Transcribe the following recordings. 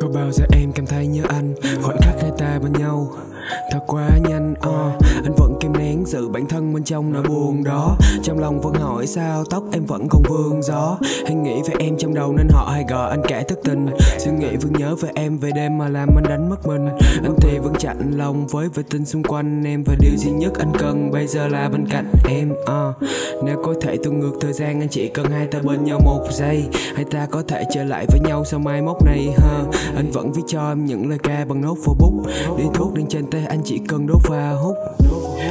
Có bao giờ em cảm thấy nhớ anh? Khoảnh khắc hai ta bên nhau thật quá nhanh uh. anh vẫn kìm nén sự bản thân bên trong nỗi buồn đó. Trong lòng vẫn hỏi sao tóc em vẫn còn vương gió. Hay nghĩ về em trong đầu nên họ hay gọi anh kẻ thất tình. Suy nghĩ vẫn nhớ về em về đêm mà làm anh đánh mất mình. Anh thì vẫn chạnh lòng với vệ tinh xung quanh em và điều duy nhất anh cần bây giờ là bên cạnh em uh. nếu có thể tôi ngược thời gian, anh chỉ cần hai ta bên nhau một giây. Hai ta có thể trở lại với nhau sau mai mốt này ha anh vẫn viết cho em những lời ca bằng nốt vô bút đi thuốc đang trên tay anh chỉ cần đốt và hút.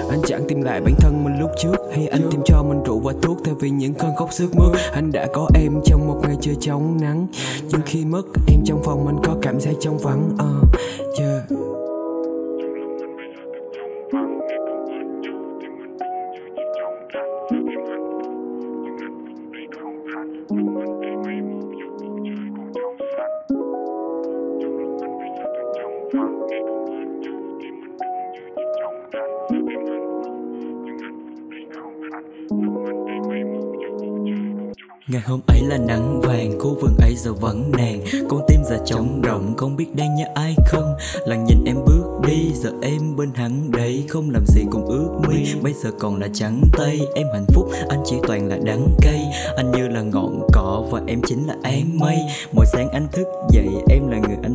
Anh chẳng tìm lại bản thân mình lúc trước hay anh tìm cho mình rượu và thuốc thay vì những cơn khóc sức mướt. Anh đã có em trong một ngày trời trong nắng. Nhưng khi mất em trong phòng anh có cảm giác trong vắng. Ờ, uh, yeah. Ngày hôm ấy là nắng vàng, khu vườn ấy giờ vẫn nàng. Con tim giờ trống rộng, không biết đang nhớ ai không. Lần nhìn em bước đi, giờ em bên hắn đấy Không làm gì cùng ước mi, bây giờ còn là trắng tay. Em hạnh phúc, anh chỉ toàn là đắng cay. Anh như là ngọn cỏ và em chính là án mây. Mỗi sáng anh thức dậy, em là người anh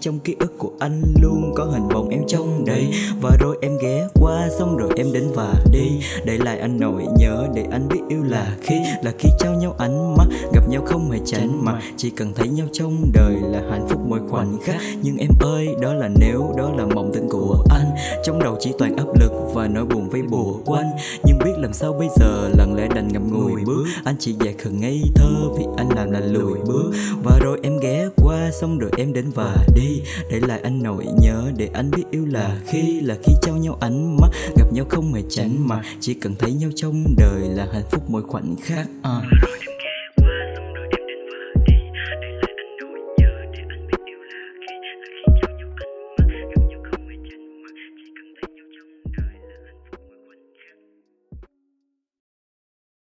trong ký ức của anh luôn có hình bóng em trong đây. Và rồi em ghé qua, xong rồi em đến và đi. Để lại anh nỗi nhớ, để anh biết yêu là khi Là khi trao nhau ánh mắt gặp nhau không hề tránh mặt. Chỉ cần thấy nhau trong đời là hạnh phúc mỗi khoảnh khắc. Nhưng em ơi đó là nếu đó là mộng tưởng của anh. Trong đầu chỉ toàn áp lực và nỗi buồn vây bùa quanh. Nhưng biết làm sao bây giờ lặng lẽ đành ngậm ngùi bước. Anh chỉ dạy khờ ngây thơ vì anh làm là lùi bước xong rồi em đến và đi để lại anh nỗi nhớ, để anh biết yêu là khi là khi trao nhau ánh mắt gặp nhau không hề tránh mà, chỉ cần thấy nhau trong đời là hạnh phúc mỗi khoảnh khắc uh.